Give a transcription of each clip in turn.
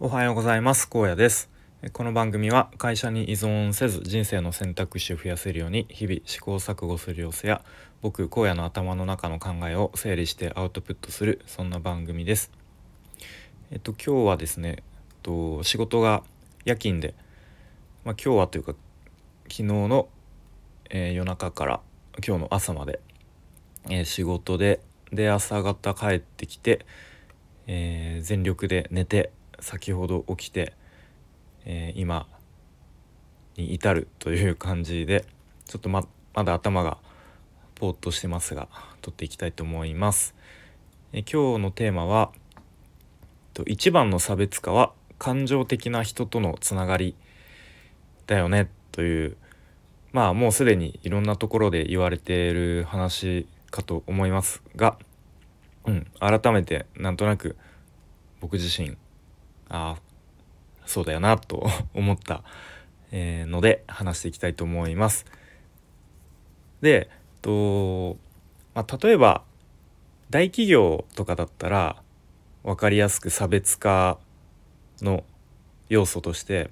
おはようございます。高野です。この番組は会社に依存せず人生の選択肢を増やせるように日々試行錯誤する様子や僕荒野の頭の中の考えを整理してアウトプットするそんな番組です。えっと今日はですね、えっと、仕事が夜勤で、まあ、今日はというか昨日の、えー、夜中から今日の朝まで、えー、仕事でで朝方帰ってきて、えー、全力で寝て先ほど起きて、えー、今に至るという感じでちょっとままだ頭がぼーっとしてますが撮っていきたいと思います。え今日のテーマは一番の差別化は感情的な人とのつながりだよねというまあもうすでにいろんなところで言われている話かと思いますが、うん、改めてなんとなく僕自身ああそうだよなと 思った、え、ので話していきたいと思います。でと、まあ、例えば大企業とかだったら分かりやすく差別化の要素として、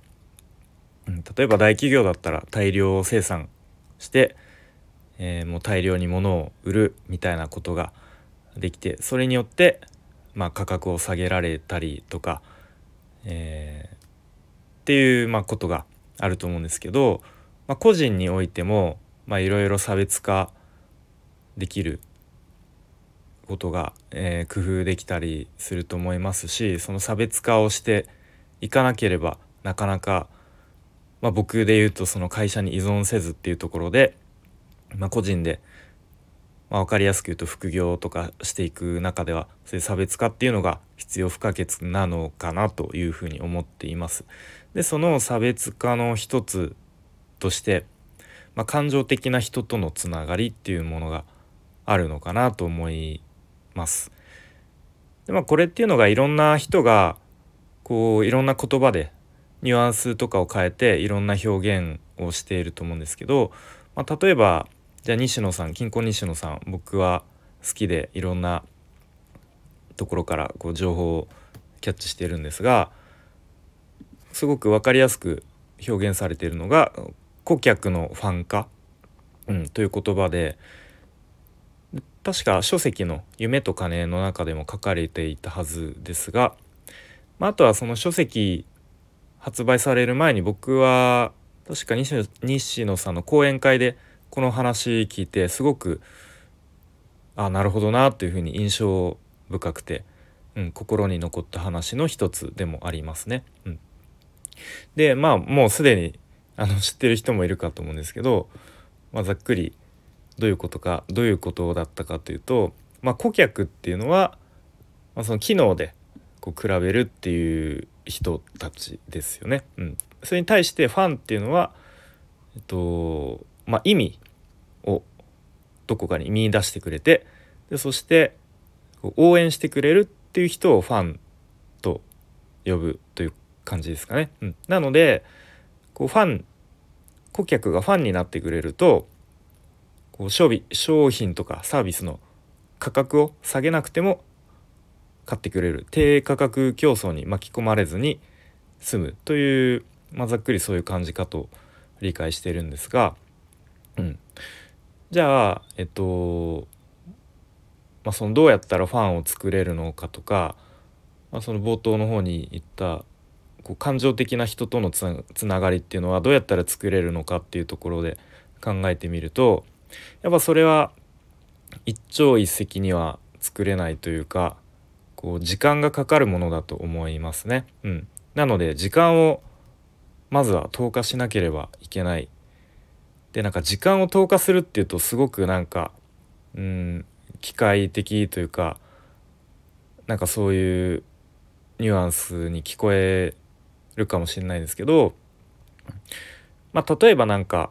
うん、例えば大企業だったら大量生産して、えー、もう大量に物を売るみたいなことができてそれによって、まあ、価格を下げられたりとかえー、っていう、まあ、ことがあると思うんですけど、まあ、個人においてもいろいろ差別化できることが、えー、工夫できたりすると思いますしその差別化をしていかなければなかなか、まあ、僕で言うとその会社に依存せずっていうところで、まあ、個人でまあ、分かりやすく言うと副業とかしていく中ではそういう差別化っていうのが必要不可欠なのかなというふうに思っています。でその差別化の一つとして、まあ、感情的な人とのつながりっていうものがあるのかなと思います。でまあ、これっていうのがいろんな人がこういろんな言葉でニュアンスとかを変えていろんな表現をしていると思うんですけど、まあ、例えばじゃあ西野さん金庫西野さん僕は好きでいろんなところからこう情報をキャッチしているんですがすごく分かりやすく表現されているのが顧客のファン化、うん、という言葉で確か書籍の「夢と金」の中でも書かれていたはずですが、まあ、あとはその書籍発売される前に僕は確か西野さんの講演会でこの話聞いてすごくあなるほどなというふうに印象深くて、うん、心に残った話の一つでもありますね。うん、でまあもうすでにあの知ってる人もいるかと思うんですけど、まあ、ざっくりどういうことかどういうことだったかというと、まあ、顧客っていうのは、まあ、その機能でこう比べるっていう人たちですよね。うん、それに対してファンっていうのは、えっとまあ、意味をどこかに見出してくれてでそして応援してくれるっていう人をファンと呼ぶという感じですかね。うん、なのでこうファン顧客がファンになってくれるとこう商商品とかサービスの価格を下げなくても買ってくれる低価格競争に巻き込まれずに済むという、まあ、ざっくりそういう感じかと理解しているんですがうん、じゃあえっと、まあ、そのどうやったらファンを作れるのかとか、まあ、その冒頭の方に言ったこう感情的な人とのつながりっていうのはどうやったら作れるのかっていうところで考えてみるとやっぱそれは一朝一夕には作れないというかこう時間がかかるものだと思いますね。うん、なので時間をまずは投下しなければいけないでなんか時間を投下するっていうとすごくなんかうん機械的というかなんかそういうニュアンスに聞こえるかもしれないですけど、まあ、例えばなんか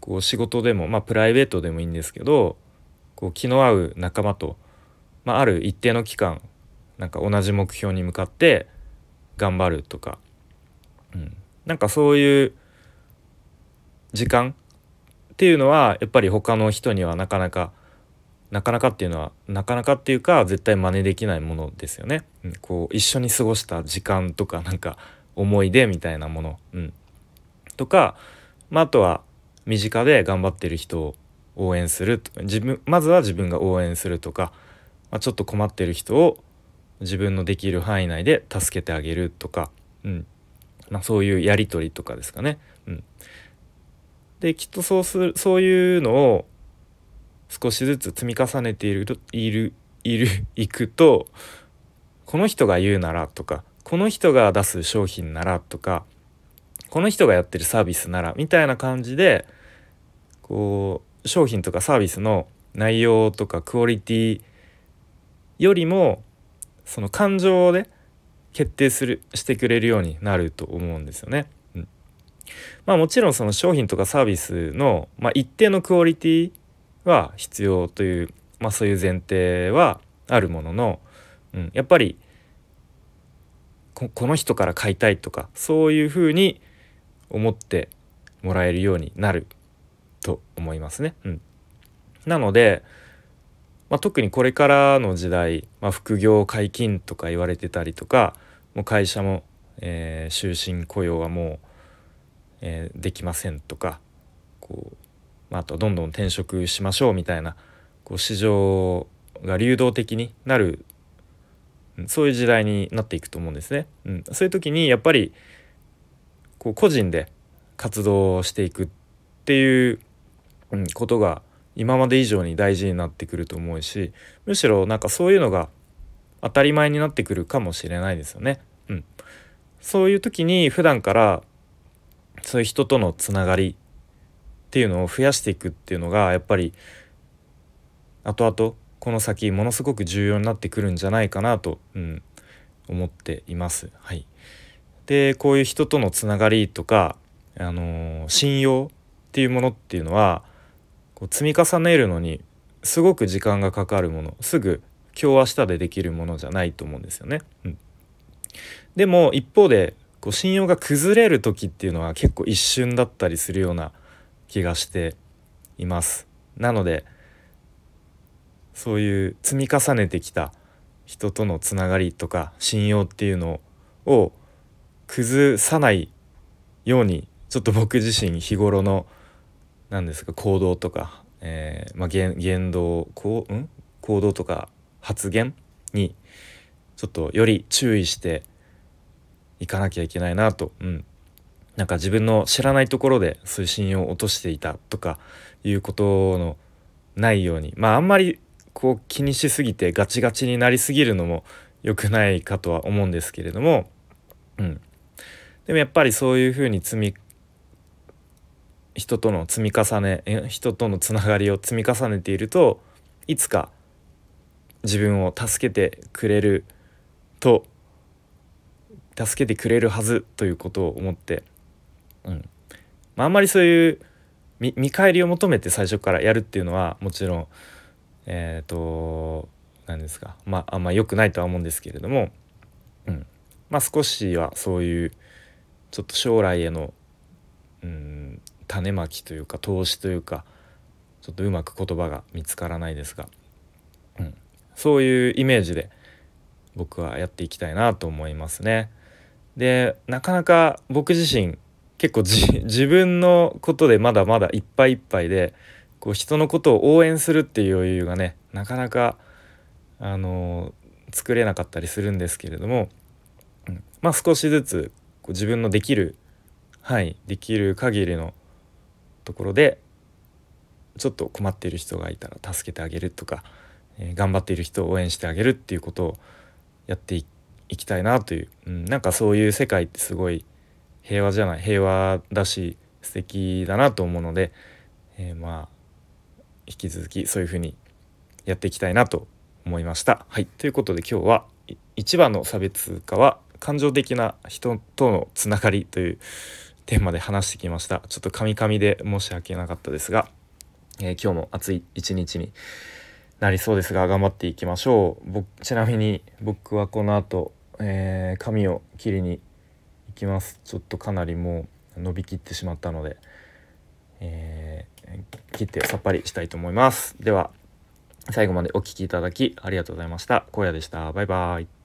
こう仕事でも、まあ、プライベートでもいいんですけどこう気の合う仲間と、まあ、ある一定の期間なんか同じ目標に向かって頑張るとか、うん、なんかそういう時間っていうのはやっぱり他の人にはなかなかなかなかっていうのはなかなかっていうか絶対真似できないものですよね。うん、こう一緒に過ごした時間とかなんか思い出みたいなもの、うん、とか、まあ、あとは身近で頑張ってる人を応援する自分まずは自分が応援するとか、まあ、ちょっと困ってる人を自分のできる範囲内で助けてあげるとか、うん。まあ、そういうやり取りとかですかね。うん、できっとそうするそういうのを少しずつ積み重ねているいるいるいくとこの人が言うならとかこの人が出す商品ならとかこの人がやってるサービスならみたいな感じでこう商品とかサービスの内容とかクオリティよりもその感情で決定するしてくれるようになると思うんですよね。まあもちろんその商品とかサービスの、まあ、一定のクオリティは必要という、まあ、そういう前提はあるものの、うん、やっぱりこの人から買いたいとかそういうふうに思ってもらえるようになると思いますね。うん、なので、まあ、特にこれからの時代、まあ、副業解禁とか言われてたりとかもう会社も、えー、終身雇用はもう、えー、できませんとかこうまあ、とどんどん転職しましょうみたいなこう市場が流動的になるそういう時代になっていくと思うんですね。うん、そういう時にやっぱりこう個人で活動していくっていう、ことが今まで以上に大事になってくると思うしむしろなんかそういうのが当たり前になってくるかもしれないですよね。うん、そういう時に普段からそういう人とのつながりっていうのを増やしていくっていうのがやっぱり後々この先ものすごく重要になってくるんじゃないかなと、うん、思っています。はい、でこういう人とのつながりとか、あのー、信用っていうものっていうのはこう積み重ねるのにすごく時間がかかるものすぐ今日明日でできるものじゃないと思うんですよね。うん、でも一方でこう信用が崩れる時っていうのは結構一瞬だったりするような気がしています。なのでそういう積み重ねてきた人とのつながりとか信用っていうのを崩さないようにちょっと僕自身日頃の何ですか行動とか、えー、まあ、言言動こう、ん、行動とか発言にちょっとより注意していかなきゃいけないなと、うん、なんか自分の知らないところでそういう信用を落としていたとかいうことのないように。まああんまりこう気にしすぎてガチガチになりすぎるのも良くないかとは思うんですけれども、うん、でもやっぱりそういうふうに積み人との積み重ね人とのつながりを積み重ねているといつか自分を助けてくれると助けてくれるはずということを思ってうん。まあ、あんまりそういう見返りを求めて最初からやるっていうのはもちろんえっ、ー、と何ですか。まああんま良くないとは思うんですけれども、うん。まあ、少しはそういうちょっと将来への、うん、種まきというか投資というかちょっとうまく言葉が見つからないですが、うん、そういうイメージで僕はやっていきたいなと思いますね。でなかなか僕自身結構 自分のことでまだまだいっぱいいっぱいでこう人のことを応援するっていう余裕がねなかなかあの作れなかったりするんですけれども、うん、まあ少しずつこう自分のできる範囲できる限りのところでちょっと困っている人がいたら助けてあげるとか、えー、頑張っている人を応援してあげるっていうことをやっていってきたいなという、うん、なんかそういう世界ってすごい平和じゃない平和だし素敵だなと思うので、えー、まあ引き続きそういうふうにやっていきたいなと思いました。はいということで今日は一番の差別化は感情的な人とのつながりというテーマで話してきました。ちょっとカミカミで申し訳なかったですが、えー、今日も暑い一日になりそうですが頑張っていきましょう。ちなみに僕はこの後、えー、髪を切りに行きますちょっとかなりもう伸びきってしまったので、えー、切ってさっぱりしたいと思いますでは最後までお聴きいただきありがとうございました。荒野でした。バイバイ。